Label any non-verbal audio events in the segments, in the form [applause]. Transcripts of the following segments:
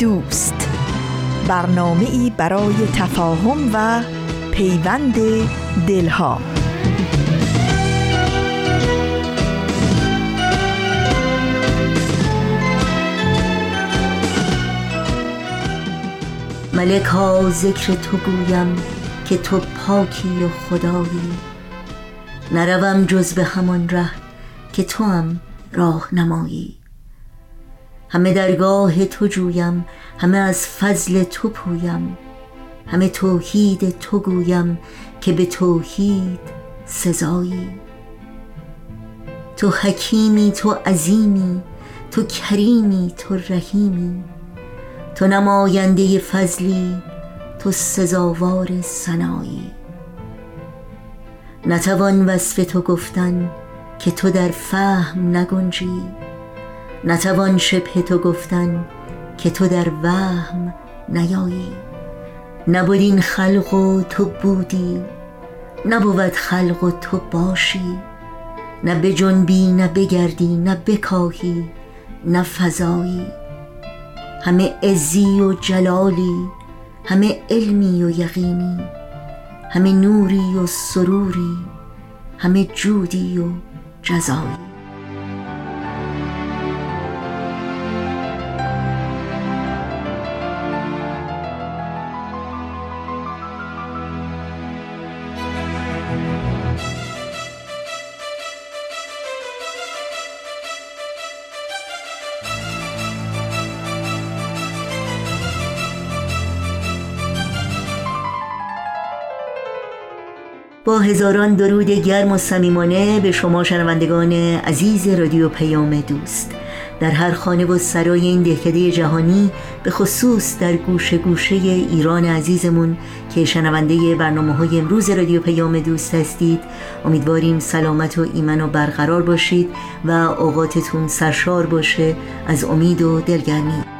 دوست. برنامه ای برای تفاهم و پیوند دلها. ملک ها ذکر تو گویم که تو پاکی و خدایی. نروم جز به همان ره که تو هم راه نمایی همه درگاه تو جویم همه از فضل تو پویم. همه توحید تو گویم که به توحید سزایی. تو حکیمی تو عظیمی تو کریمی تو رحیمی. تو نماینده فضلی تو سزاوار سنایی نتوان وصف تو گفتن که تو در فهم نگنجی. نتوان شبه تو گفتن که تو در وهم نیایی. نبود این خلق و تو بودی نبود خلق و تو باشی. نه بجنبی نه بگردی نه بکاهی نه فضایی همه عزی و جلالی همه علمی و یقینی همه نوری و سروری همه جودی و جزایی. هزاران درود گرم و صمیمانه به شما شنوندگان عزیز رادیو پیام دوست. در هر خانه و سرای این دهکده جهانی به خصوص در گوشه گوشه ایران عزیزمون که شنونده برنامه های امروز رادیو پیام دوست هستید امیدواریم سلامت و ایمن و برقرار باشید و اوقاتتون سرشار باشه از امید و دلگرمی.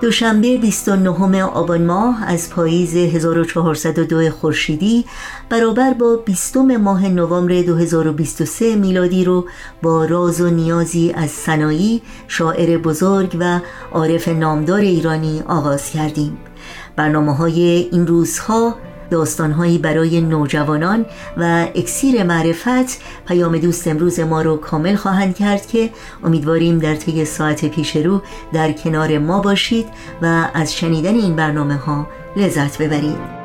دوشنبه 29 آبان ماه از پاییز 1402 خورشیدی برابر با 20 ماه نوامبر 2023 میلادی رو با راز و نیازی از سنایی شاعر بزرگ و عارف نامدار ایرانی آغاز کردیم. برنامه های این روزها داستانهایی برای نوجوانان و اکسیر معرفت پیام دوست امروز ما رو کامل خواهند کرد که امیدواریم در طی ساعت پیش رو در کنار ما باشید و از شنیدن این برنامه ها لذت ببرید.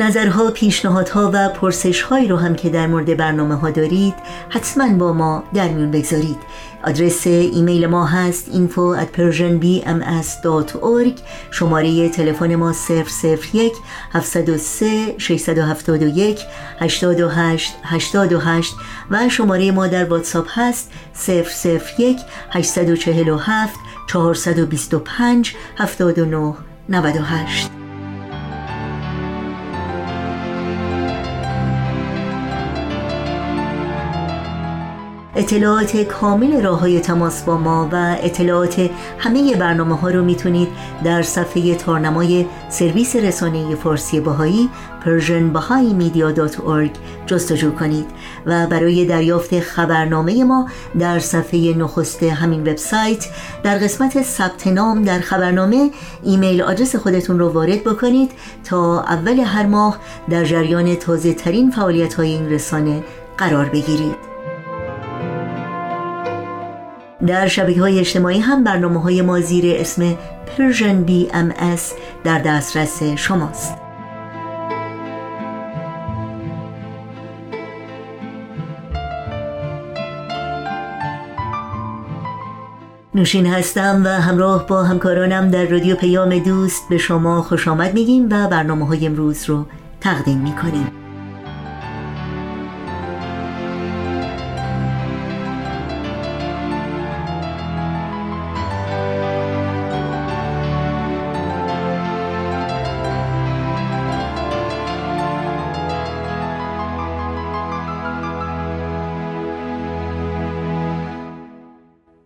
نظرها، پیشنهادها و پرسشهایی رو هم که در مورد برنامه ها دارید حتما با ما در میون بگذارید. آدرس ایمیل ما هست info at persianbms.org شماره تلفن ما 001 703 671 828 828 و شماره ما در واتساپ هست 001 847 425 79 98 اطلاعات کامل راه های تماس با ما و اطلاعات همه برنامه ها رو می‌تونید در صفحه تارنمای سرویس رسانه فارسی باهایی persianbahaimedia.org جستجو کنید و برای دریافت خبرنامه ما در صفحه نخست همین وبسایت در قسمت ثبت نام در خبرنامه ایمیل آدرس خودتون رو وارد بکنید تا اول هر ماه در جریان تازه ترین فعالیت های این رسانه قرار بگیرید. در شبکه های اجتماعی هم برنامه های ما زیر اسم پرژن بی ام در دسترس شماست. نوشین هستم و همراه با همکارانم در رادیو پیام دوست به شما خوش آمد میگیم و برنامه های امروز رو تقدیم می‌کنیم.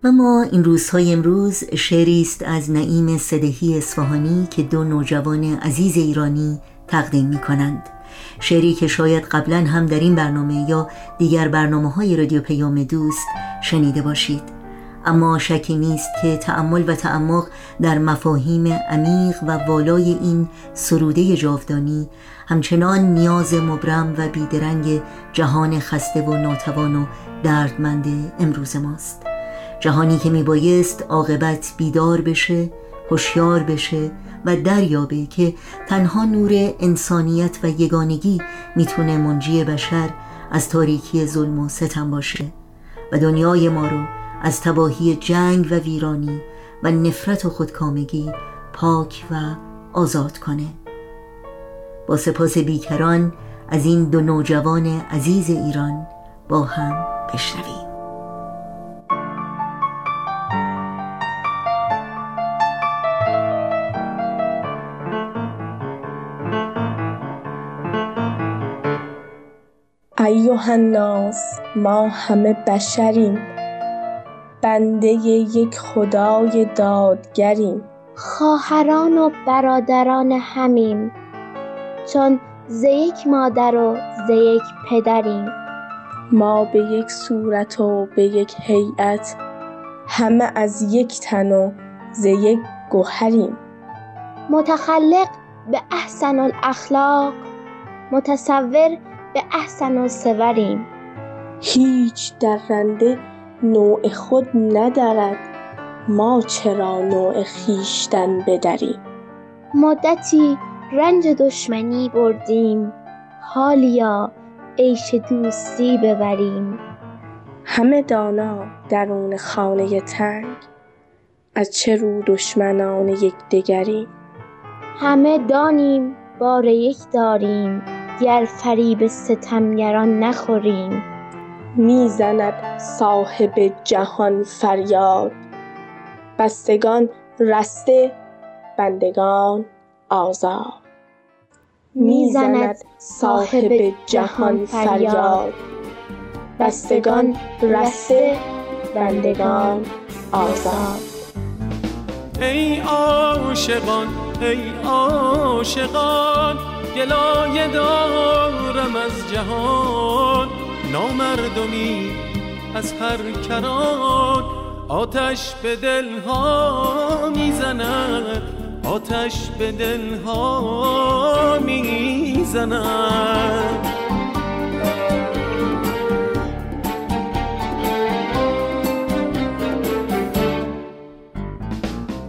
و ما این روزهای امروز شعری است از نعیم صدهی اصفهانی که دو نوجوان عزیز ایرانی تقدیم می کنند شعری که شاید قبلا هم در این برنامه یا دیگر برنامه های رادیو پیام دوست شنیده باشید. اما شکی نیست که تأمل و تعمق در مفاهیم عمیق و والای این سروده جاودانی همچنان نیاز مبرم و بیدرنگ جهان خسته و ناتوان و دردمند امروز ماست. جهانی که میبایست عاقبت بیدار بشه هوشیار بشه و دریابه که تنها نور انسانیت و یگانگی می‌تونه منجی بشر از تاریکی ظلم و ستم باشه و دنیای ما رو از تباهی جنگ و ویرانی و نفرت و خودکامگی پاک و آزاد کنه. با سپاس بیکران از این دو نوجوان عزیز ایران با هم بشنویم. ایها الناس ما همه بشریم. بنده یک خدای دادگریم. خواهران و برادران همیم. چون ز یک مادر و ز یک پدریم. ما به یک صورت و به یک هیئت. همه از یک تن و ز یک گوهریم. متخلق به احسن الاخلاق. متصور به احسن الصوریم هیچ درنده نوع خود ندارد. ما چرا نوع خویشتن بدریم؟ مدتی رنج دشمنی بردیم. حالیا عیش دوستی ببریم. همه دانا درون خانه تنگ. از چه رو دشمنان یکدیگریم همه دانیم بار یک داریم. گر فریب ستمگران نخوریم. می‌زند صاحب جهان فریاد. بستگان رسته بندگان آزاد. می‌زند صاحب جهان فریاد. بستگان رسته بندگان آزاد. ای عاشقان ای عاشقان گلایه دارم از جهان نامردمی از هر کران. آتش به دلها می‌زند آتش به دلها می‌زند.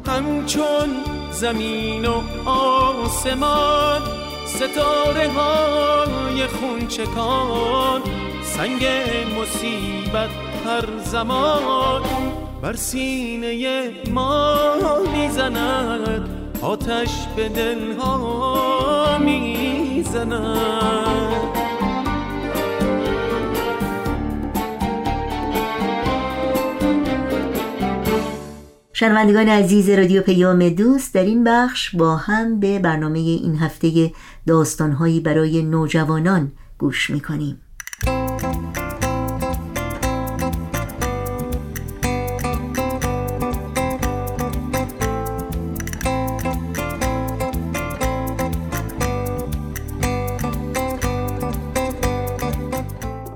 همچون زمین و آسمان ستاره های خونچکان سنگ مصیبت هر زمان. بر سینه ما می‌زند آتش به دلها می‌زند. شنوندگان عزیز رادیو پیام دوست در این بخش با هم به برنامه این هفته داستانهایی برای نوجوانان گوش می‌کنیم.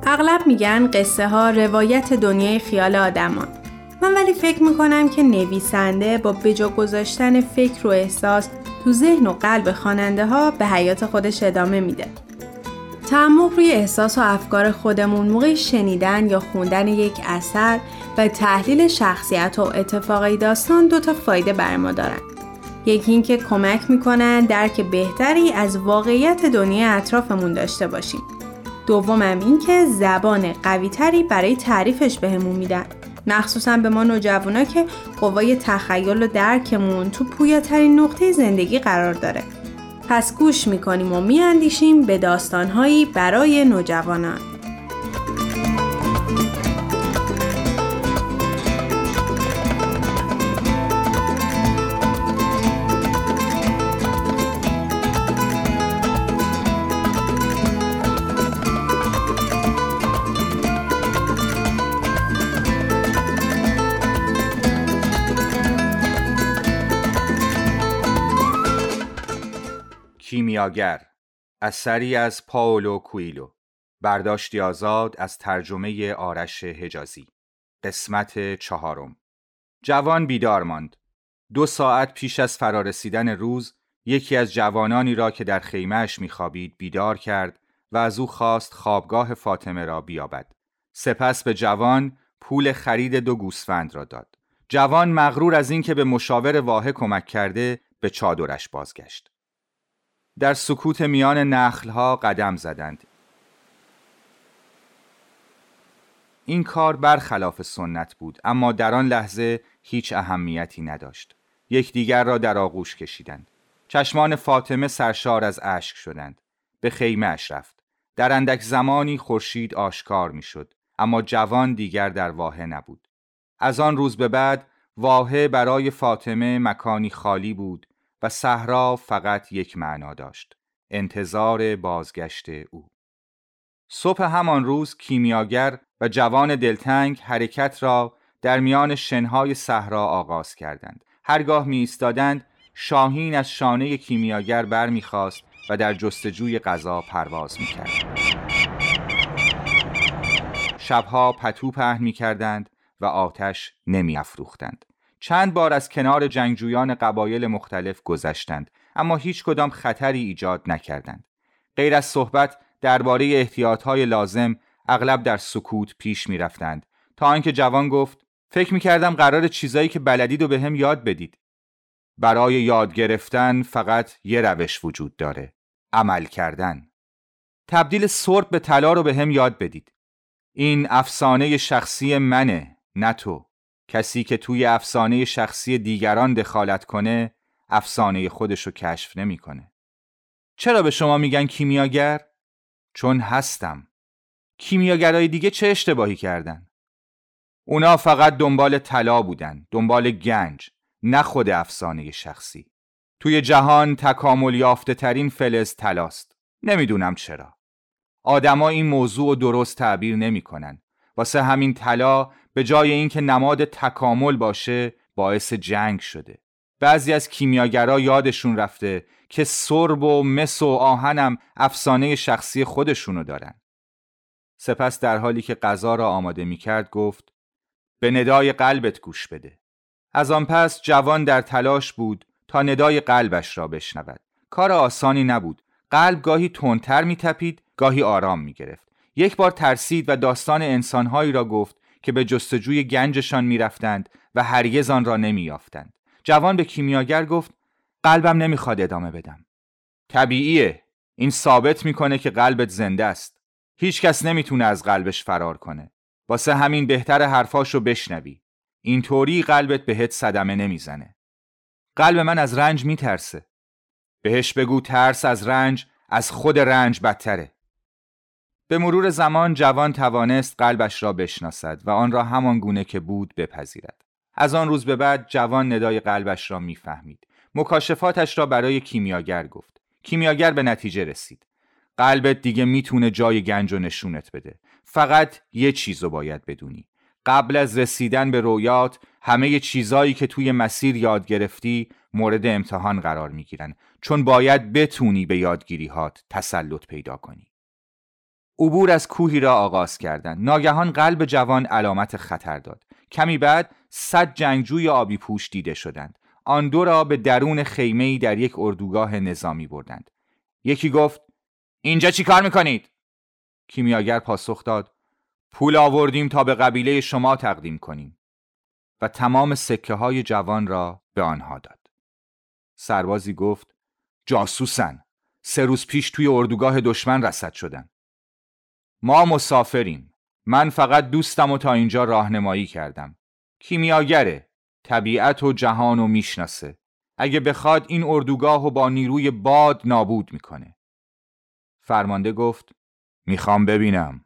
اغلب میگن قصه ها روایت دنیای خیال آدمان. من ولی فکر می‌کنم که نویسنده با بجا گذاشتن فکر و احساس تو ذهن و قلب خواننده ها به حیات خودش ادامه میده. تعمق روی احساس و افکار خودمون موقع شنیدن یا خوندن یک اثر و تحلیل شخصیت و اتفاقی داستان دو تا فایده بر ما دارن. یکی اینکه کمک می‌کنن درک بهتری از واقعیت دنیای اطرافمون داشته باشیم. دومم اینکه زبان قویتری برای تعریفش بهمون میدن. مخصوصا به ما نوجوانا که قوای تخیل و درکمون تو پویاترین نقطه زندگی قرار داره. پس گوش می‌کنیم و میاندیشیم به داستانهایی برای نوجوانان. کیمیاگر اثری از پاولو کویلو برداشتی آزاد از ترجمه آرش حجازی. قسمت چهارم. جوان بیدار ماند. دو ساعت پیش از فرارسیدن روز یکی از جوانانی را که در خیمهش میخوابید بیدار کرد و از او خواست خوابگاه فاطمه را بیابد. سپس به جوان پول خرید دو گوسفند را داد. جوان مغرور از اینکه به مشاور واحه کمک کرده به چادرش بازگشت. در سکوت میان نخلها قدم زدند. این کار برخلاف سنت بود اما در آن لحظه هیچ اهمیتی نداشت. یکدیگر را در آغوش کشیدند. چشمان فاطمه سرشار از اشک شدند. به خیمه اش رفت. در اندک زمانی خورشید آشکار می‌شد اما جوان دیگر در واحه نبود. از آن روز به بعد واحه برای فاطمه مکانی خالی بود و صحرا فقط یک معنا داشت انتظار بازگشت او. صبح همان روز کیمیاگر و جوان دلتنگ حرکت را در میان شنهای صحرا آغاز کردند. هرگاه می ایستادند شاهین از شانه کیمیاگر برمیخواست و در جستجوی غذا پرواز می‌کرد. شبها پتو پهن می‌کردند و آتش نمیافروختند. چند بار از کنار جنگجویان قبایل مختلف گذشتند اما هیچ کدام خطری ایجاد نکردند. غیر از صحبت درباره احتیاطهای لازم اغلب در سکوت پیش می رفتند تا آنکه جوان گفت فکر می کردم قرار چیزایی که بلدید و به هم یاد بدید. برای یاد گرفتن فقط یه روش وجود داره عمل کردن. تبدیل سرب به طلا رو به هم یاد بدید. این افسانه شخصی منه نه تو. کسی که توی افسانه شخصی دیگران دخالت کنه افسانه خودشو کشف نمی‌کنه. چرا به شما میگن کیمیاگر؟ چون هستم. کیمیاگرای دیگه چه اشتباهی کردن؟ اونا فقط دنبال طلا بودن، دنبال گنج، نه خود افسانه شخصی. توی جهان تکامل یافته ترین فلز تلاست. نمی‌دونم چرا. آدما این موضوع درست تعبیر نمی‌کنن. واسه همین طلا به جای اینکه نماد تکامل باشه باعث جنگ شده. بعضی از کیمیاگرا یادشون رفته که سرب و مس و آهنم افسانه شخصی خودشونو دارن. سپس در حالی که غذا را آماده می کرد گفت به ندای قلبت گوش بده. از آن پس جوان در تلاش بود تا ندای قلبش را بشنود. کار آسانی نبود. قلب گاهی تندتر می تپید، گاهی آرام می گرفت. یک بار ترسید و داستان انسانهایی را گفت که به جستجوی گنجشان می رفتند و هرگز آن را نمی یافتند. جوان به کیمیاگر گفت قلبم نمی‌خواد ادامه بدم. طبیعیه. این ثابت می‌کنه که قلبت زنده است. هیچ کس نمی‌تونه از قلبش فرار کنه. واسه همین بهتر حرفاشو بشنوی. اینطوری قلبت بهت صدمه نمی‌زنه. قلب من از رنج میترسه. بهش بگو ترس از رنج. از خود رنج بدتره. به مرور زمان جوان توانست قلبش را بشناسد و آن را همان گونه که بود بپذیرد. از آن روز به بعد جوان ندای قلبش را می‌فهمید. مکاشفاتش را برای کیمیاگر گفت. کیمیاگر به نتیجه رسید. قلبت دیگه می‌تونه جای گنج و نشونت بده. فقط یه چیزو باید بدونی. قبل از رسیدن به رویات همه چیزایی که توی مسیر یاد گرفتی مورد امتحان قرار می‌گیرن. چون باید بتونی به یادگیریهات تسلط پیدا کنی. عبور از کوهی را آغاز کردند. ناگهان قلب جوان علامت خطر داد. کمی بعد صد جنگجوی آبی پوش دیده شدند. آن دو را به درون خیمه در یک اردوگاه نظامی بردند. یکی گفت اینجا چی کار می‌کنید؟ کیمیاگر پاسخ داد پول آوردیم تا به قبیله شما تقدیم کنیم. و تمام سکه های جوان را به آنها داد. سربازی گفت جاسوسن سه روز پیش توی اردوگاه دشمن رسد شدن. ما مسافریم. من فقط دوستم و تا اینجا راهنمایی کردم. کیمیاگره. طبیعت و جهان و می‌شناسه. اگه بخواد این اردوگاه و با نیروی باد نابود می‌کنه. فرمانده گفت می‌خوام ببینم.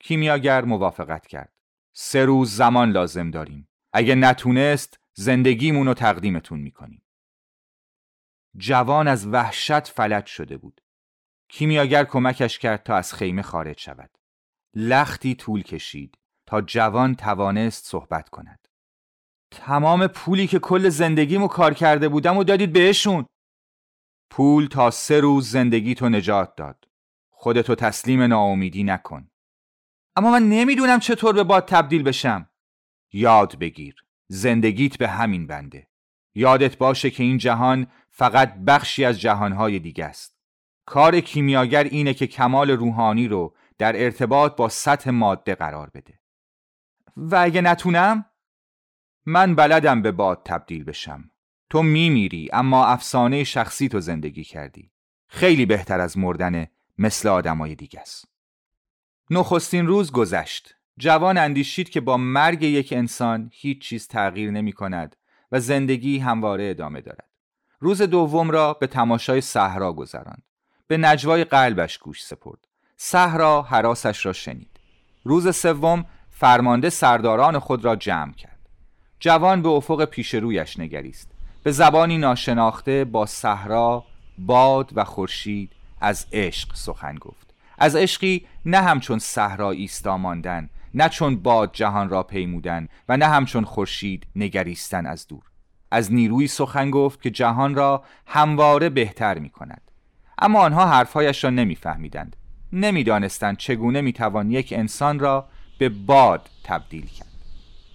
کیمیاگر موافقت کرد. سه روز زمان لازم داریم. اگه نتونست زندگیمون رو تقدیمتون می‌کنیم. جوان از وحشت فلج شده بود. کیمیاگر کمکش کرد تا از خیمه خارج شود. لختی طول کشید تا جوان توانست صحبت کند. تمام پولی که کل زندگیمو کار کرده بودم و دادید بهشون. پول تا سه روز زندگی تو نجات داد. خودتو تسلیم ناامیدی نکن. اما من نمی‌دونم چطور به باد تبدیل بشم. یاد بگیر زندگیت به همین بنده. یادت باشه که این جهان فقط بخشی از جهانهای دیگه است کار کیمیاگر اینه که کمال روحانی رو در ارتباط با سطح ماده قرار بده. و اگه نتونم من بلدم به باد تبدیل بشم. تو میمیری اما افسانه شخصی تو زندگی کردی. خیلی بهتر از مردن مثل آدمای دیگه است. نخستین روز گذشت. جوان اندیشید که با مرگ یک انسان هیچ چیز تغییر نمی کند و زندگی همواره ادامه دارد. روز دوم را به تماشای صحرا گذراند. به نجوای قلبش گوش سپرد. صحرا حراسش را شنید. روز سوم فرمانده سرداران خود را جمع کرد. جوان به افق پیش رویش نگریست. به زبانی ناشناخته با صحرا باد و خورشید از عشق سخن گفت. از عشقی نه همچون صحرا ایستا ماندن نه چون باد جهان را پیمودن و نه همچون خورشید نگریستن از دور. از نیروی سخن گفت که جهان را همواره بهتر می کند اما آنها حرفهایش را نمیفهمیدند. نمی‌دانستند چگونه می‌توان یک انسان را به باد تبدیل کرد.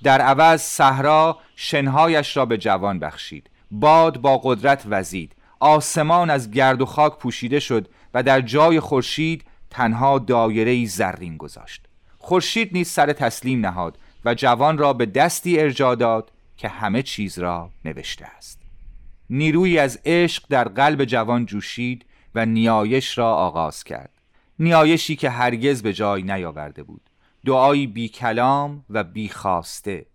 در عوض صحرا شنهایش را به جوان بخشید. باد با قدرت وزید. آسمان از گرد و خاک پوشیده شد و در جای خورشید تنها دایره زرین گذاشت. خورشید نیز سر تسلیم نهاد و جوان را به دستی ارجا داد که همه چیز را نوشته است. نیروی از عشق در قلب جوان جوشید و نیایش را آغاز کرد. نیایشی که هرگز به جای نیاورده بود. دعایی بی کلام و بی خواسته.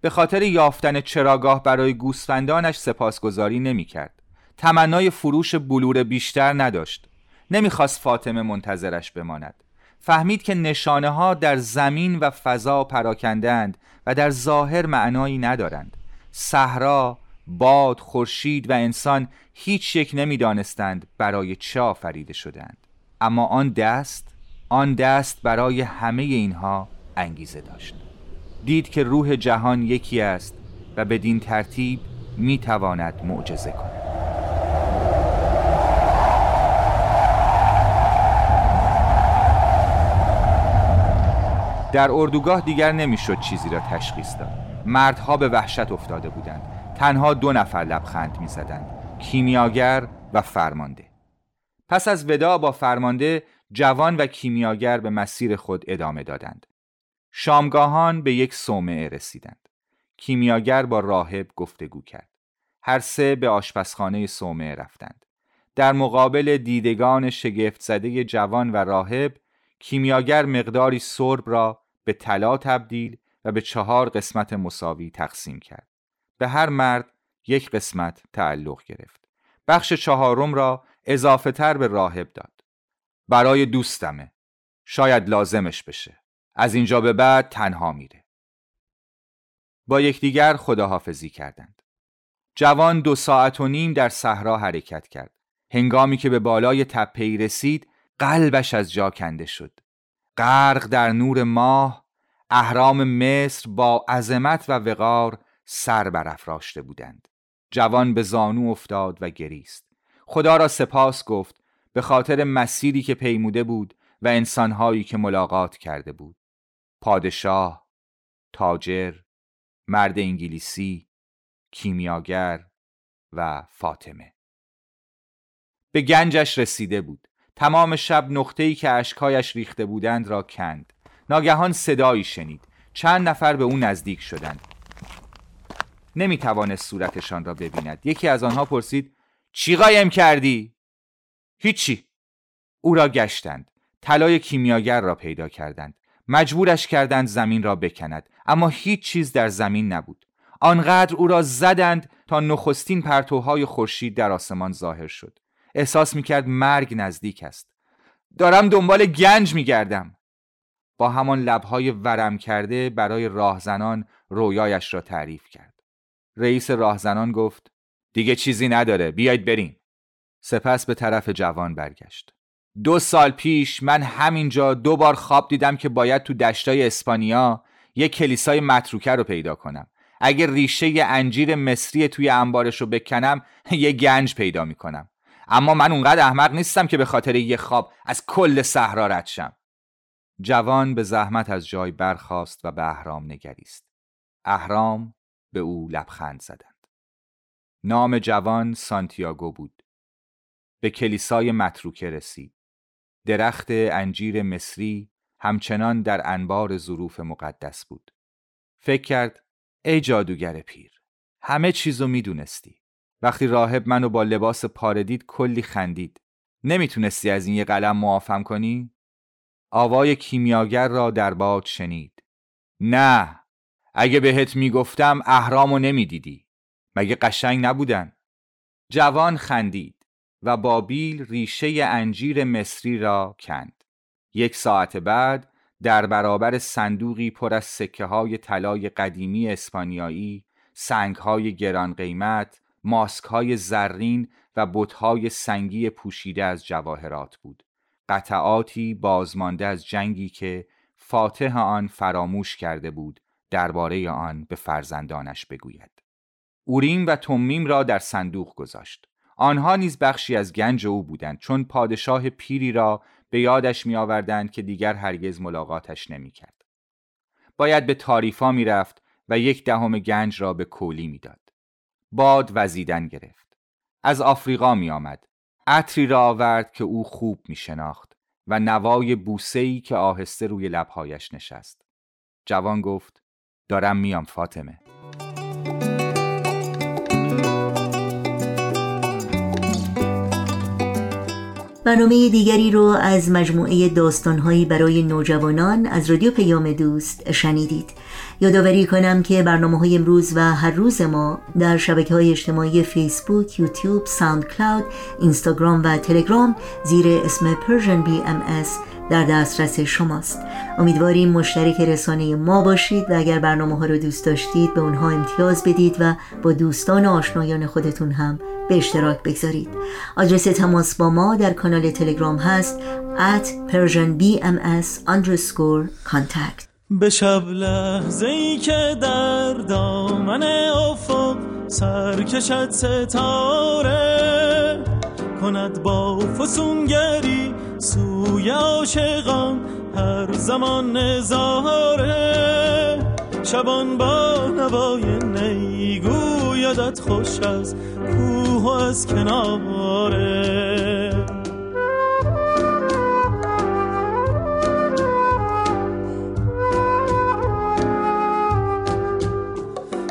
به خاطر یافتن چراگاه برای گوسفندانش سپاسگزاری نمی کرد. تمنای فروش بلور بیشتر نداشت. نمی‌خواست فاطمه منتظرش بماند. فهمید که نشانه ها در زمین و فضا پراکندند و در ظاهر معنایی ندارند. صحرا باد خورشید و انسان هیچ یک نمی‌دانستند برای چه آفریده شدند. اما آن دست آن دست برای همه اینها انگیزه داشت. دید که روح جهان یکی است و بدین ترتیب می‌تواند معجزه کند. در اردوگاه دیگر نمی‌شد چیزی را تشخیص داد. مردها به وحشت افتاده بودند. تنها دو نفر لبخند می‌زدند کیمیاگر و فرمانده. پس از ودا با فرمانده جوان و کیمیاگر به مسیر خود ادامه دادند. شامگاهان به یک صومعه رسیدند. کیمیاگر با راهب گفتگو کرد. هر سه به آشپزخانه صومعه رفتند. در مقابل دیدگان شگفت زده جوان و راهب کیمیاگر مقداری سرب را به طلا تبدیل و به چهار قسمت مساوی تقسیم کرد. به هر مرد یک قسمت تعلق گرفت. بخش چهارم را اضافه تر به راهب داد. برای دوستمه. شاید لازمش بشه. از اینجا به بعد تنها میره. با یکدیگر خداحافظی کردند. جوان دو ساعت و نیم در صحرا حرکت کرد. هنگامی که به بالای تپه‌ای رسید قلبش از جا کنده شد. غرق در نور ماه اهرام مصر با عظمت و وقار سر برافراشته بودند. جوان به زانو افتاد و گریست. خدا را سپاس گفت به خاطر مسیری که پیموده بود و انسانهایی که ملاقات کرده بود. پادشاه تاجر مرد انگلیسی کیمیاگر و فاطمه. به گنجش رسیده بود. تمام شب نقطه‌ای که اشکایش ریخته بودند را کند. ناگهان صدایی شنید. چند نفر به او نزدیک شدند. نمی توانست صورتشان را ببیند. یکی از آنها پرسید چی قایم کردی؟ هیچی. او را گشتند. طلای کیمیاگر را پیدا کردند. مجبورش کردند زمین را بکند. اما هیچ چیز در زمین نبود. آنقدر او را زدند تا نخستین پرتوهای خورشید در آسمان ظاهر شد. احساس می‌کرد مرگ نزدیک است. دارم دنبال گنج میگردم. با همان لبهای ورم کرده برای راهزنان رویایش را تعریف کرد. رئیس راهزنان گفت دیگه چیزی نداره بیاید بریم. سپس به طرف جوان برگشت. دو سال پیش من همینجا دو بار خواب دیدم که باید تو دشتای اسپانیا یک کلیسای متروکه رو پیدا کنم. اگر ریشه انجیر مصری توی انبارش رو بکنم [laughs] یه گنج پیدا می‌کنم. اما من اونقدر احمق نیستم که به خاطر یه خواب از کل صحرا رد شم. جوان به زحمت از جای برخاست و به اهرام نگریست. اهرام به او لبخند زدند. نام جوان سانتیاگو بود. به کلیسای متروکه رسید. درخت انجیر مصری همچنان در انبار ظروف مقدس بود. فکر کرد ای جادوگر پیر همه چیزو می‌دونستی. وقتی راهب منو با لباس پاردید کلی خندید. نمی‌تونستی از این یه قلم معافم کنی؟ آوای کیمیاگر را در باد شنید. نه! اگه بهت می‌گفتم اهرامو نمی‌دیدی. مگه قشنگ نبودن؟ جوان خندید و با بیل ریشه انجیر مصری را کند. یک ساعت بعد در برابر صندوقی پر از سکه های طلای قدیمی اسپانیایی سنگ های گران قیمت ماسک های زرین و بتهای سنگی پوشیده از جواهرات بود. قطعاتی بازمانده از جنگی که فاتح آن فراموش کرده بود درباره آن به فرزندانش بگوید اوریم و تومیم را در صندوق گذاشت آنها نیز بخشی از گنج او بودند چون پادشاه پیری را به یادش می آوردند که دیگر هرگز ملاقاتش نمی کرد. باید به تاریفا می رفت و یک دهم گنج را به کولی می داد. باد وزیدن گرفت. از آفریقا می آمد. عطری را آورد که او خوب می شناخت و نوای بوسهی که آهسته روی لبهایش نشست. جوان گفت دارم میام فاطمه. برنامه دیگری رو از مجموعه داستانهایی برای نوجوانان از رادیو پیام دوست شنیدید یادآوری کنم که برنامه های امروز و هر روز ما در شبکه های اجتماعی فیسبوک، یوتیوب، ساوند کلاود، اینستاگرام و تلگرام زیر اسم Persian BMS در دسترس شماست. امیدواریم مشترک رسانه ما باشید و اگر برنامه ها رو دوست داشتید به اونها امتیاز بدید و با دوستان و آشنایان خودتون هم به اشتراک بگذارید. آدرس تماس با ما در کانال تلگرام هست at persianbms underscore contact. به شب لحظه ای که در دامن افق سرکشد ستاره کند با فسونگری سوی عاشقان هر زمان نظاره. شبان با نوای نیگو یادت خوش از کوه از کناره.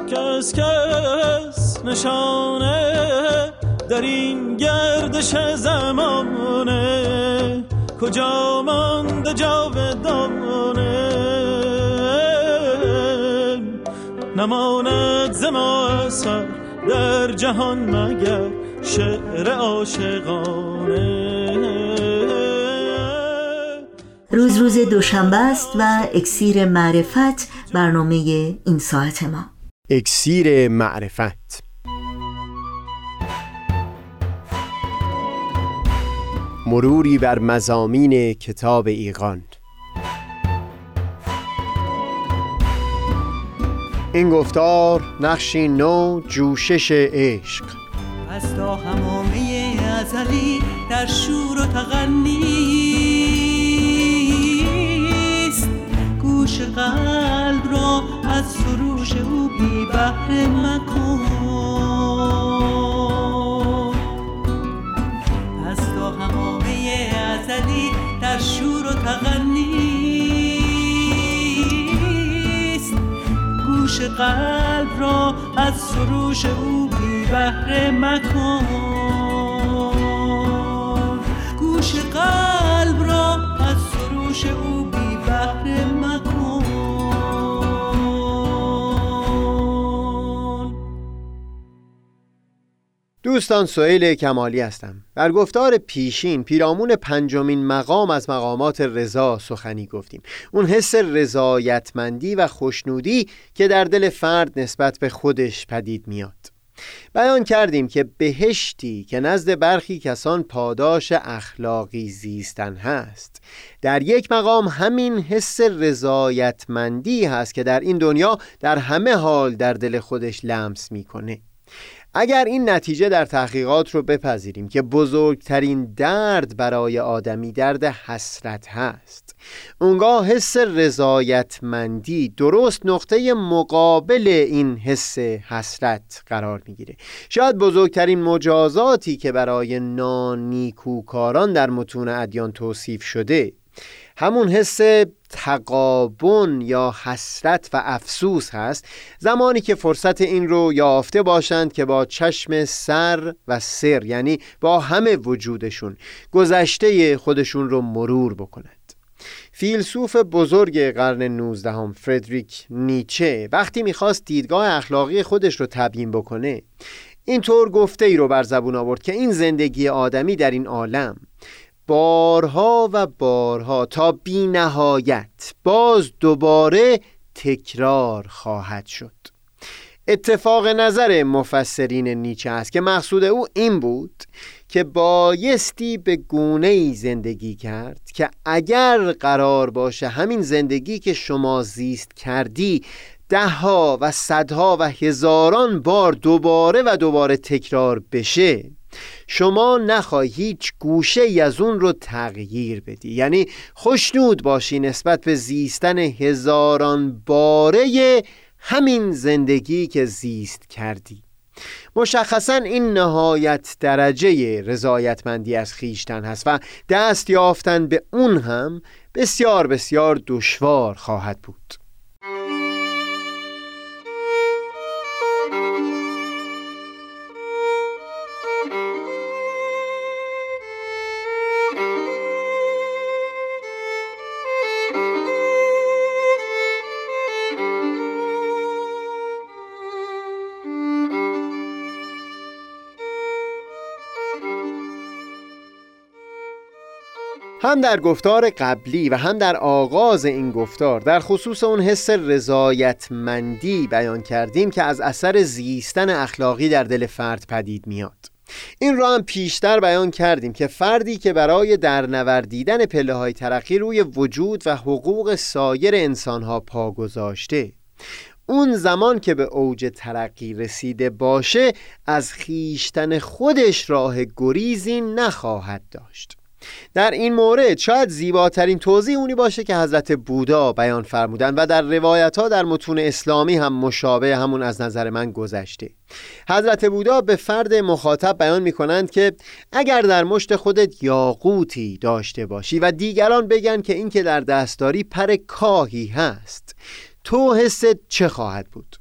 کس کس نشانه در این گردش زمانه. کجا مانده جاودانه نماند زما اثر در جهان مگر شعر عاشقانه؟ روز روز دوشنبه است و اکسیر معرفت برنامه این ساعت ما. اکسیر معرفت. مروری بر مزامین کتاب ایقان این گفتار نقشی نو جوشش عشق. از تا همامه ازلی در شور و تغنیست گوش قلب را از سروش او بی بحر مکن. در شور و تغنیست گوش قلب را از سروش او بی بهره مکن. گوش قلب را از سروش او دوستان سئیل کمالی هستم. در گفتار پیشین پیرامون پنجمین مقام از مقامات رضا سخنی گفتیم. اون حس رضایتمندی و خوشنودی که در دل فرد نسبت به خودش پدید میاد. بیان کردیم که بهشتی که نزد برخی کسان پاداش اخلاقی زیستن هست. در یک مقام همین حس رضایتمندی هست که در این دنیا در همه حال در دل خودش لمس می‌کنه. اگر این نتیجه در تحقیقات رو بپذیریم که بزرگترین درد برای آدمی درد حسرت هست اونگاه حس رضایتمندی درست نقطه مقابل این حس حسرت قرار می‌گیره. شاید بزرگترین مجازاتی که برای نانیکوکاران در متون ادیان توصیف شده همون حس تقابن یا حسرت و افسوس هست زمانی که فرصت این رو یافته باشند که با چشم سر و سر یعنی با همه وجودشون گذشته خودشون رو مرور بکنند. فیلسوف بزرگ قرن 19 هم فردریک نیچه وقتی می‌خواست دیدگاه اخلاقی خودش رو تبیین بکنه اینطور گفته ای رو بر زبون آورد که این زندگی آدمی در این عالم بارها و بارها تا بی نهایت باز دوباره تکرار خواهد شد. اتفاق نظر مفسرین نیچه است که مقصود او این بود که بایستی به گونه ای زندگی کرد که اگر قرار باشه همین زندگی که شما زیست کردی دهها و صدها و هزاران بار دوباره و دوباره تکرار بشه شما نخواهی هیچ گوشه ای از اون رو تغییر بدی. یعنی خوشنود باشی نسبت به زیستن هزاران باره همین زندگی که زیست کردی. مشخصا این نهایت درجه رضایتمندی از خیشتن هست و دست یافتن به اون هم بسیار بسیار دشوار خواهد بود. هم در گفتار قبلی و هم در آغاز این گفتار در خصوص اون حس رضایتمندی بیان کردیم که از اثر زیستن اخلاقی در دل فرد پدید میاد. این را هم پیشتر بیان کردیم که فردی که برای در نوردیدن پله های ترقی روی وجود و حقوق سایر انسانها پا گذاشته اون زمان که به اوج ترقی رسیده باشه از خیشتن خودش راه گریزی نخواهد داشت. در این مورد شاید زیباترین توضیح اونی باشه که حضرت بودا بیان فرمودن و در روایت ها در متون اسلامی هم مشابه همون از نظر من گذشته حضرت بودا به فرد مخاطب بیان می کنند که اگر در مشت خودت یاقوتی داشته باشی و دیگران بگن که این که در دستداری پر کاهی هست تو حست چه خواهد بود؟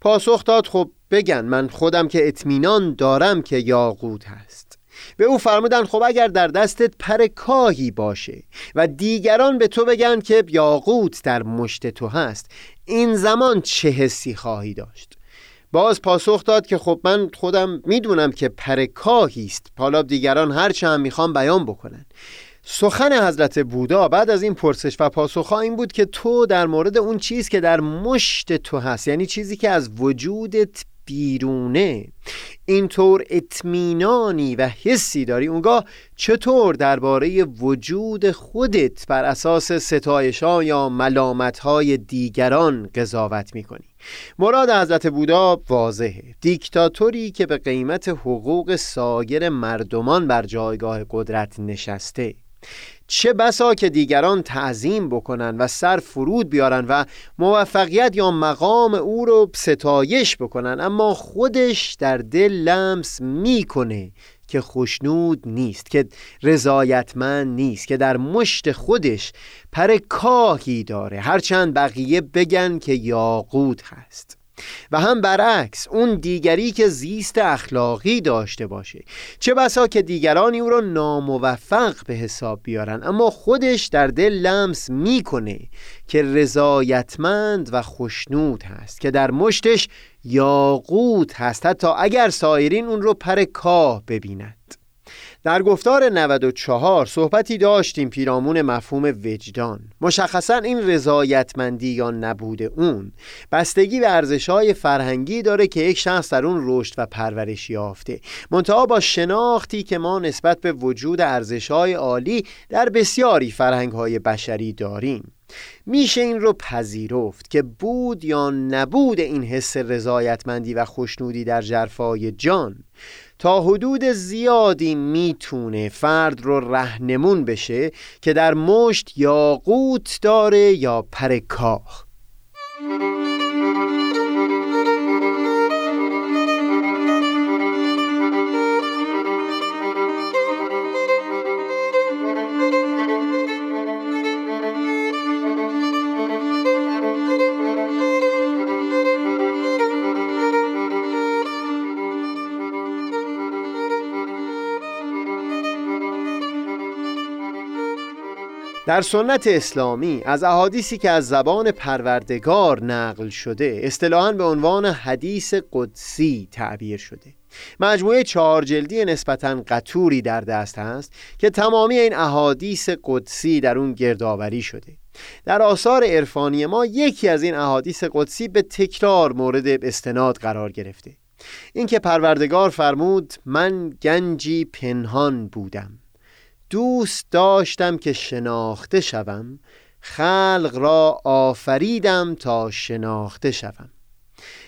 پاسخ داد خب بگن من خودم که اطمینان دارم که یاقوت هست به او فرمودن خب اگر در دستت پر کاهی باشه و دیگران به تو بگن که یاقوت در مشت تو هست این زمان چه حسی خواهی داشت؟ باز پاسخ داد که خب من خودم می‌دونم که پر کاهی است. حالا دیگران هرچه هم می‌خوام بیان بکنن. سخن حضرت بودا بعد از این پرسش و پاسخها این بود که تو در مورد اون چیز که در مشت تو هست یعنی چیزی که از وجودت بیرونه. اینطور اطمینانی و حسی داری. اونگاه چطور درباره وجود خودت بر اساس ستایش یا ملامت های دیگران قضاوت می‌کنی؟ مراد حضرت بودا واضحه. دیکتاتوری که به قیمت حقوق سایر مردمان بر جایگاه قدرت نشسته. چه بسا که دیگران تعظیم بکنن و سر فرود بیارن و موفقیت یا مقام او رو ستایش بکنن. اما خودش در دل لمس می‌کنه که خوشنود نیست که رضایتمند نیست که در مشت خودش پر کاهی داره. هرچند بقیه بگن که یاقوت هست. و هم برعکس اون دیگری که زیست اخلاقی داشته باشه. چه بسا که دیگرانی او را ناموفق به حساب بیارن اما خودش در دل لمس می‌کنه که رضایتمند و خوشنود هست که در مشتش یاقوت هست حتی اگر سایرین اون رو پر کاه ببیند. در گفتار 94 صحبتی داشتیم پیرامون مفهوم وجدان. مشخصا این رضایتمندی یا نبود اون. بستگی به ارزشهای فرهنگی داره که یک شخص در اون رشد و پرورش یافته. منتها با شناختی که ما نسبت به وجود ارزشهای عالی در بسیاری فرهنگهای بشری داریم. میشه این رو پذیرفت که بود یا نبود این حس رضایتمندی و خوشنودی در جرفای جان. تا حدود زیادی می‌تونه فرد رو رهنمون بشه که در مشت یا قوت داره یا پر در سنت اسلامی از احادیثی که از زبان پروردگار نقل شده اصطلاحاً به عنوان حدیث قدسی تعبیر شده. مجموعه چهار جلدی نسبتا قطوری در دست هست که تمامی این احادیث قدسی در اون گردآوری شده. در آثار عرفانی ما یکی از این احادیث قدسی به تکرار مورد استناد قرار گرفته. اینکه پروردگار فرمود من گنجی پنهان بودم. دوست داشتم که شناخته شوم خلق را آفریدم تا شناخته شوم.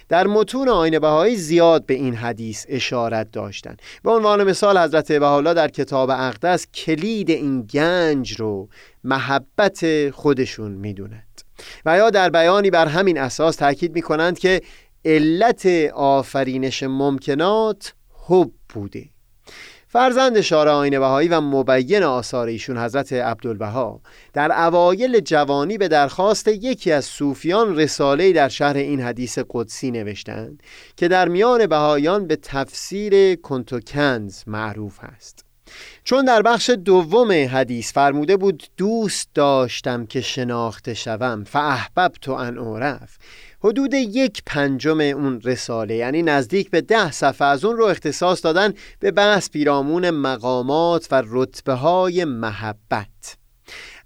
در متون آین بهایی زیاد به این حدیث اشارت داشتند به عنوان مثال حضرت بهاءالله در کتاب اقدس کلید این گنج رو محبت خودشون می‌دونند. و یا در بیانی بر همین اساس تاکید می‌کنند که علت آفرینش ممکنات حب بوده. فرزند شارع آین بهایی و مبین آثار ایشون حضرت عبدالبها در اوایل جوانی به درخواست یکی از صوفیان رساله در شهر این حدیث قدسی نوشتند که در میان بهایان به تفسیر کنتوکنز معروف است. چون در بخش دوم حدیث فرموده بود دوست داشتم که شناخته شوم فاحببت ان اعرف. حدود یک پنجم اون رساله یعنی نزدیک به ده صفحه از اون رو اختصاص دادن به بحث پیرامون مقامات و رتبه های محبت.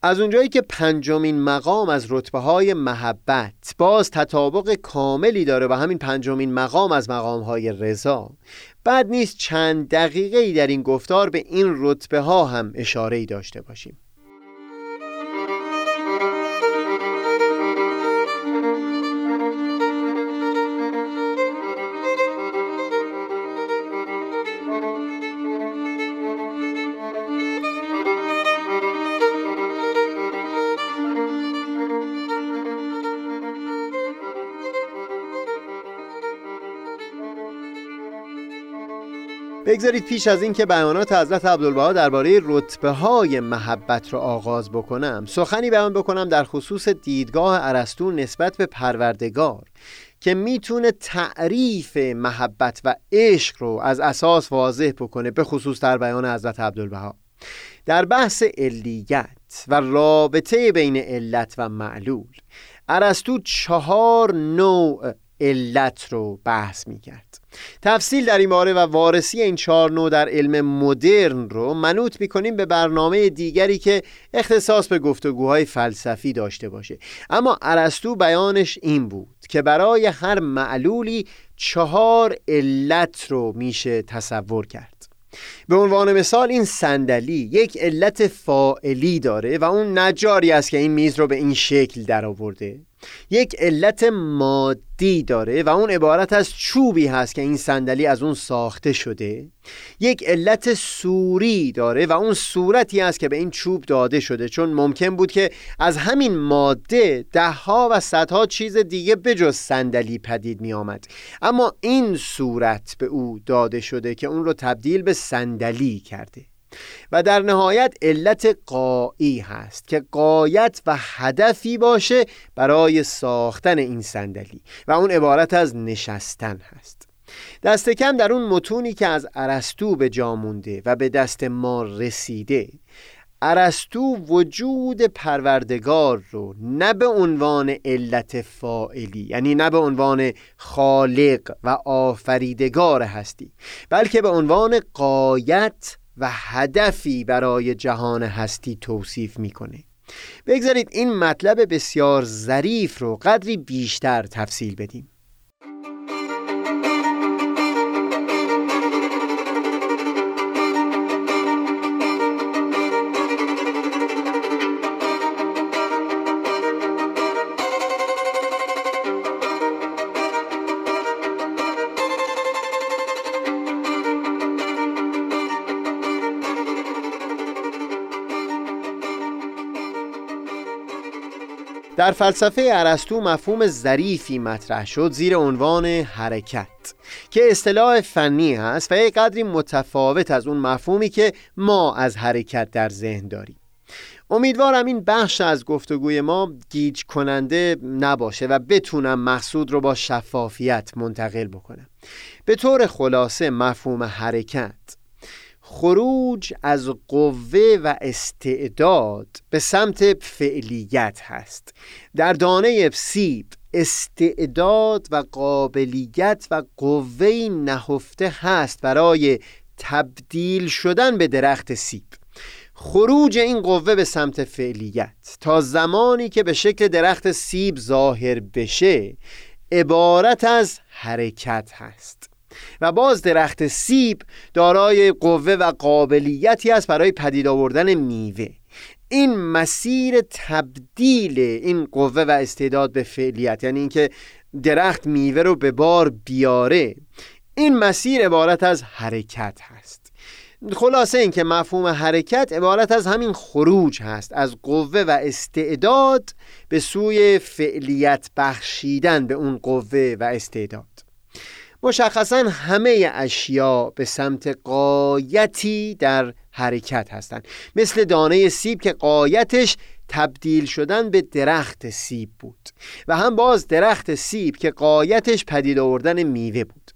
از اونجایی که پنجمین مقام از رتبه های محبت باز تطابق کاملی داره و همین پنجمین مقام از مقام های رضا بعد نیست چند دقیقه ای در این گفتار به این رتبه ها هم اشاره ای داشته باشیم. بگذارید پیش از اینکه بیانات حضرت عبدالبها درباره رتبه های محبت را آغاز بکنم سخنی بیان بکنم در خصوص دیدگاه ارسطو نسبت به پروردگار که می‌تونه تعریف محبت و عشق رو از اساس واضح بکنه به خصوص در بیان حضرت عبدالبها. در بحث علیت و رابطه بین علت و معلول ارسطو چهار نوع علت رو بحث می‌کرد. تفصیل در این باره و وارسی این چهار نوع در علم مدرن رو منوط می‌کنیم به برنامه دیگری که اختصاص به گفتگوهای فلسفی داشته باشه. اما ارسطو بیانش این بود که برای هر معلولی چهار علت رو میشه تصور کرد. به عنوان مثال این صندلی یک علت فائلی داره و اون نجاری است که این میز رو به این شکل درآورده. یک علت مادی داره و اون عبارت از چوبی هست که این صندلی از اون ساخته شده. یک علت سوری داره و اون صورتی است که به این چوب داده شده چون ممکن بود که از همین ماده دهها و صدها چیز دیگه بجز صندلی پدید می آمد اما این صورت به او داده شده که اون رو تبدیل به صندلی کرده. و در نهایت علت قایی هست که قایت و هدفی باشه برای ساختن این صندلی و اون عبارت از نشستن هست. دست کم در اون متونی که از ارسطو به جا مونده و به دست ما رسیده ارسطو وجود پروردگار رو نه به عنوان علت فائلی یعنی نه به عنوان خالق و آفریدگار هستی بلکه به عنوان قایت و هدفی برای جهان هستی توصیف می‌کنه. بگذارید این مطلب بسیار ظریف رو قدری بیشتر تفصیل بدیم. در فلسفه ارسطو مفهوم ظریفی مطرح شد زیر عنوان حرکت که اصطلاح فنی هست و یک قدری متفاوت از اون مفهومی که ما از حرکت در ذهن داریم. امیدوارم این بخش از گفتگوی ما گیج کننده نباشه و بتونم مقصود رو با شفافیت منتقل بکنم. به طور خلاصه مفهوم حرکت خروج از قوه و استعداد به سمت فعلیت هست. در دانه سیب استعداد و قابلیت و قوه نهفته هست برای تبدیل شدن به درخت سیب خروج این قوه به سمت فعلیت. تا زمانی که به شکل درخت سیب ظاهر بشه عبارت از حرکت هست. و باز درخت سیب دارای قوه و قابلیتی است برای پدید آوردن میوه. این مسیر تبدیل این قوه و استعداد به فعلیت یعنی اینکه درخت میوه رو به بار بیاره این مسیر عبارت از حرکت هست. خلاصه اینکه مفهوم حرکت عبارت از همین خروج هست از قوه و استعداد به سوی فعلیت بخشیدن به اون قوه و استعداد. مشخصا همه اشیا به سمت قایتی در حرکت هستند. مثل دانه سیب که قایتش تبدیل شدن به درخت سیب بود و هم باز درخت سیب که قایتش پدید آوردن میوه بود.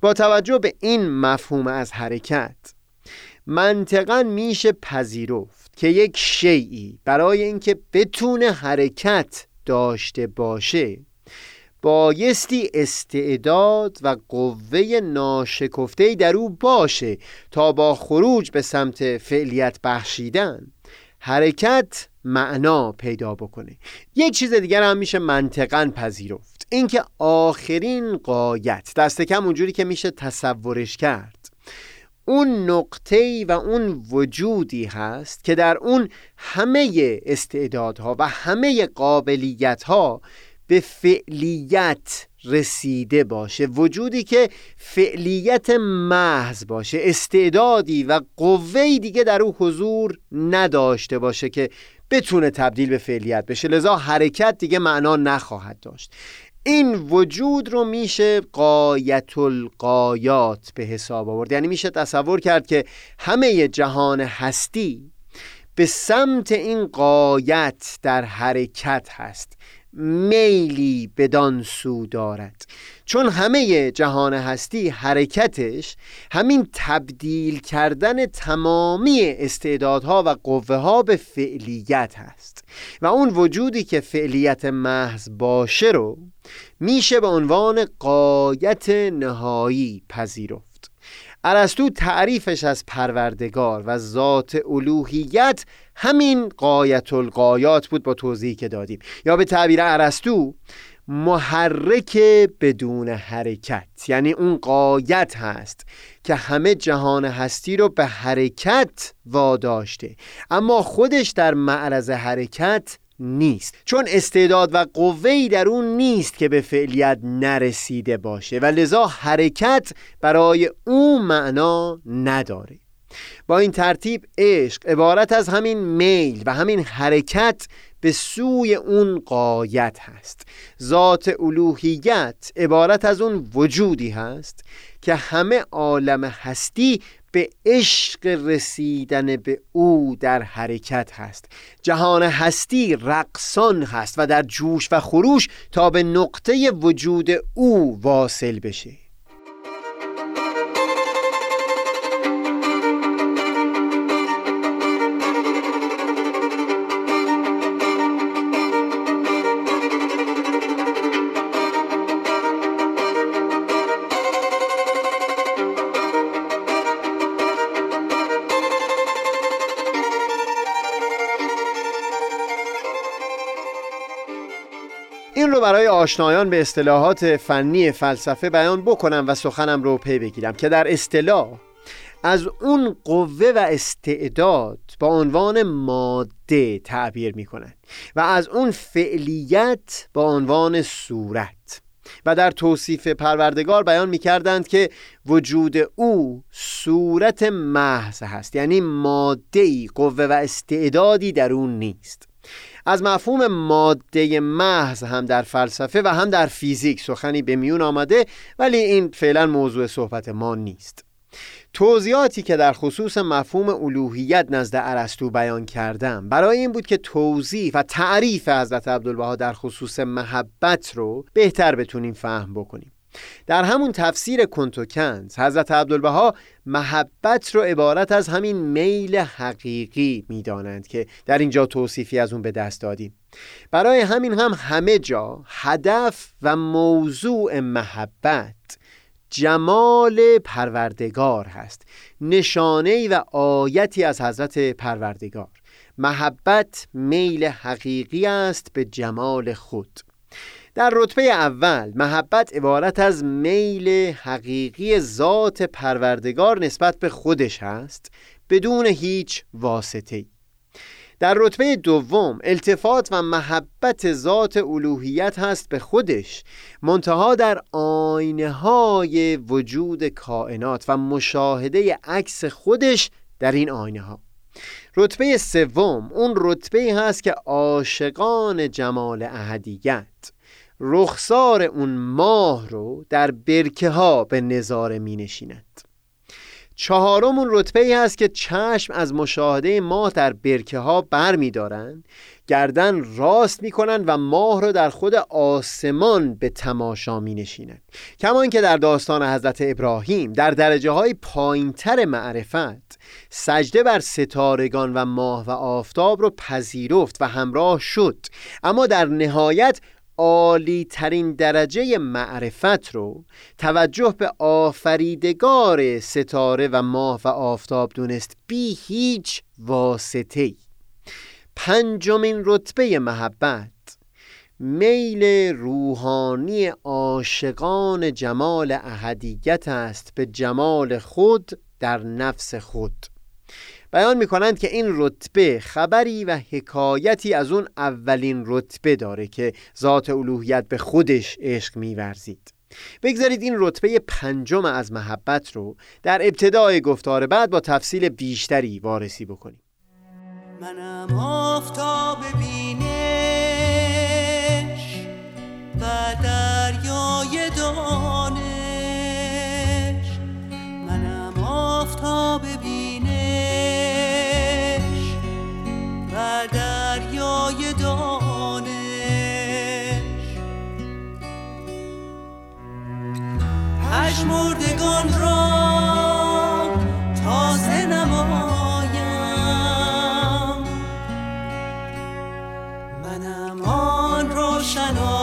با توجه به این مفهوم از حرکت منطقا میشه پذیرفت که یک شیعی برای اینکه بتونه حرکت داشته باشه بایستی استعداد و قوه ناشکفته در او باشه تا با خروج به سمت فعلیت بخشیدن. حرکت معنا پیدا بکنه. یک چیز دیگر هم میشه منطقا پذیرفت. اینکه آخرین قایت دست کم اونجوری که میشه تصورش کرد. اون نقطه و اون وجودی هست که در اون همه استعدادها و همه قابلیتها به فعلیت رسیده باشه. وجودی که فعلیت محض باشه استعدادی و قوهی دیگه در او حضور نداشته باشه که بتونه تبدیل به فعلیت بشه. لذا حرکت دیگه معنا نخواهد داشت. این وجود رو میشه قایت القایات به حساب آورد. یعنی میشه تصور کرد که همه جهان هستی به سمت این قایت در حرکت هست. میلی بدان سو دارد. چون همه جهان هستی حرکتش همین تبدیل کردن تمامی استعدادها و قوه ها به فعلیت هست. و اون وجودی که فعلیت محض باشه رو میشه به عنوان قایت نهایی پذیرفت. ارسطو تعریفش از پروردگار و ذات الوهیت همین قایت القایات بود با توضیحی که دادیم. یا به تعبیر ارسطو محرک بدون حرکت. یعنی اون قایت هست که همه جهان هستی رو به حرکت واداشته. اما خودش در معرض حرکت نیست. چون استعداد و قوهی در اون نیست که به فعلیت نرسیده باشه و لذا حرکت برای اون معنا نداره. با این ترتیب عشق عبارت از همین میل و همین حرکت به سوی اون قایت هست. ذات الوهیت عبارت از اون وجودی هست که همه عالم هستی به عشق رسیدن به او در حرکت هست. جهان هستی رقصان هست و در جوش و خروش تا به نقطه وجود او واصل بشه. آشنایان به اصطلاحات فنی فلسفه بیان بکنم و سخنم رو پی بگیرم که در اصطلاح از اون قوه و استعداد با عنوان ماده تعبیر می کنند و از اون فعلیت با عنوان صورت. و در توصیف پروردگار بیان می کردند که وجود او صورت محض هست یعنی ماده قوه و استعدادی در اون نیست. از مفهوم ماده محض هم در فلسفه و هم در فیزیک سخنی به میون آمده ولی این فعلا موضوع صحبت ما نیست. توضیحاتی که در خصوص مفهوم الوهیت نزد ارسطو بیان کردم برای این بود که توضیح و تعریف حضرت عبدالبها در خصوص محبت رو بهتر بتونیم فهم بکنیم. در همون تفسیر کنتوکنز حضرت عبدالبها محبت رو عبارت از همین میل حقیقی می‌دانند که در اینجا توصیفی از اون به دست دادیم. برای همین هم همه جا هدف و موضوع محبت جمال پروردگار هست. نشانه و آیتی از حضرت پروردگار. محبت میل حقیقی است به جمال خود. در رتبه اول محبت عبارت از میل حقیقی ذات پروردگار نسبت به خودش هست بدون هیچ واسطه در رتبه دوم التفات و محبت ذات الوهیت هست به خودش منتها در آینه های وجود کائنات و مشاهده عکس خودش در این آینه ها رتبه سوم اون رتبه هست که عاشقان جمال اهدیت رخسار اون ماه رو در برکه ها به نظاره می نشیند. چهارم اون رتبه ای هست که چشم از مشاهده ماه در برکه ها بر می دارن گردن راست می کنن و ماه رو در خود آسمان به تماشا می نشینن. کما که در داستان حضرت ابراهیم در درجه های پایین تر معرفت سجده بر ستارگان و ماه و آفتاب رو پذیرفت و همراه شد. اما در نهایت عالی ترین درجه معرفت رو توجه به آفریدگار ستاره و ماه و آفتاب دونست بی هیچ واسطه پنجمین رتبه محبت میل روحانی عاشقان جمال اهدیت است به جمال خود در نفس خود. بیان می کنند که این رتبه خبری و حکایتی از اون اولین رتبه داره که ذات الوهیت به خودش عشق میورزید. بگذارید این رتبه پنجم از محبت رو در ابتدای گفتار بعد با تفصیل بیشتری وارسی بکنیم. منم آفتاب بینش و دریای دانش. منم آفتاب بینش. و دریای دانش. پشمردگان را تازه نمایم. منم آن روشنایی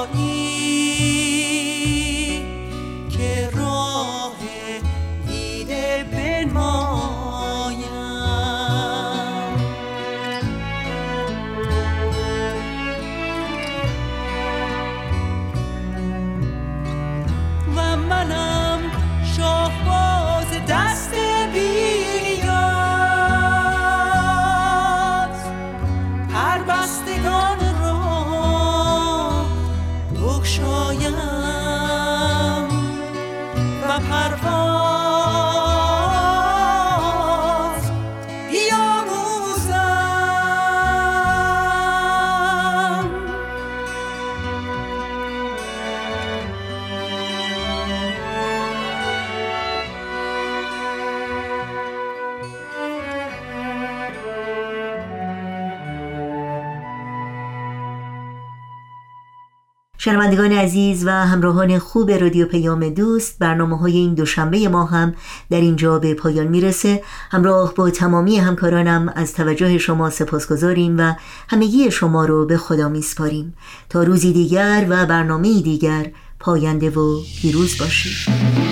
شنوندگان عزیز و همراهان خوب رادیو پیام دوست برنامه های این دوشنبه ما هم در اینجا به پایان می‌رسه. همراه با تمامی همکارانم از توجه شما سپاسگزاریم و همگی شما رو به خدا میسپاریم. تا روزی دیگر و برنامه دیگر پاینده و پیروز باشید.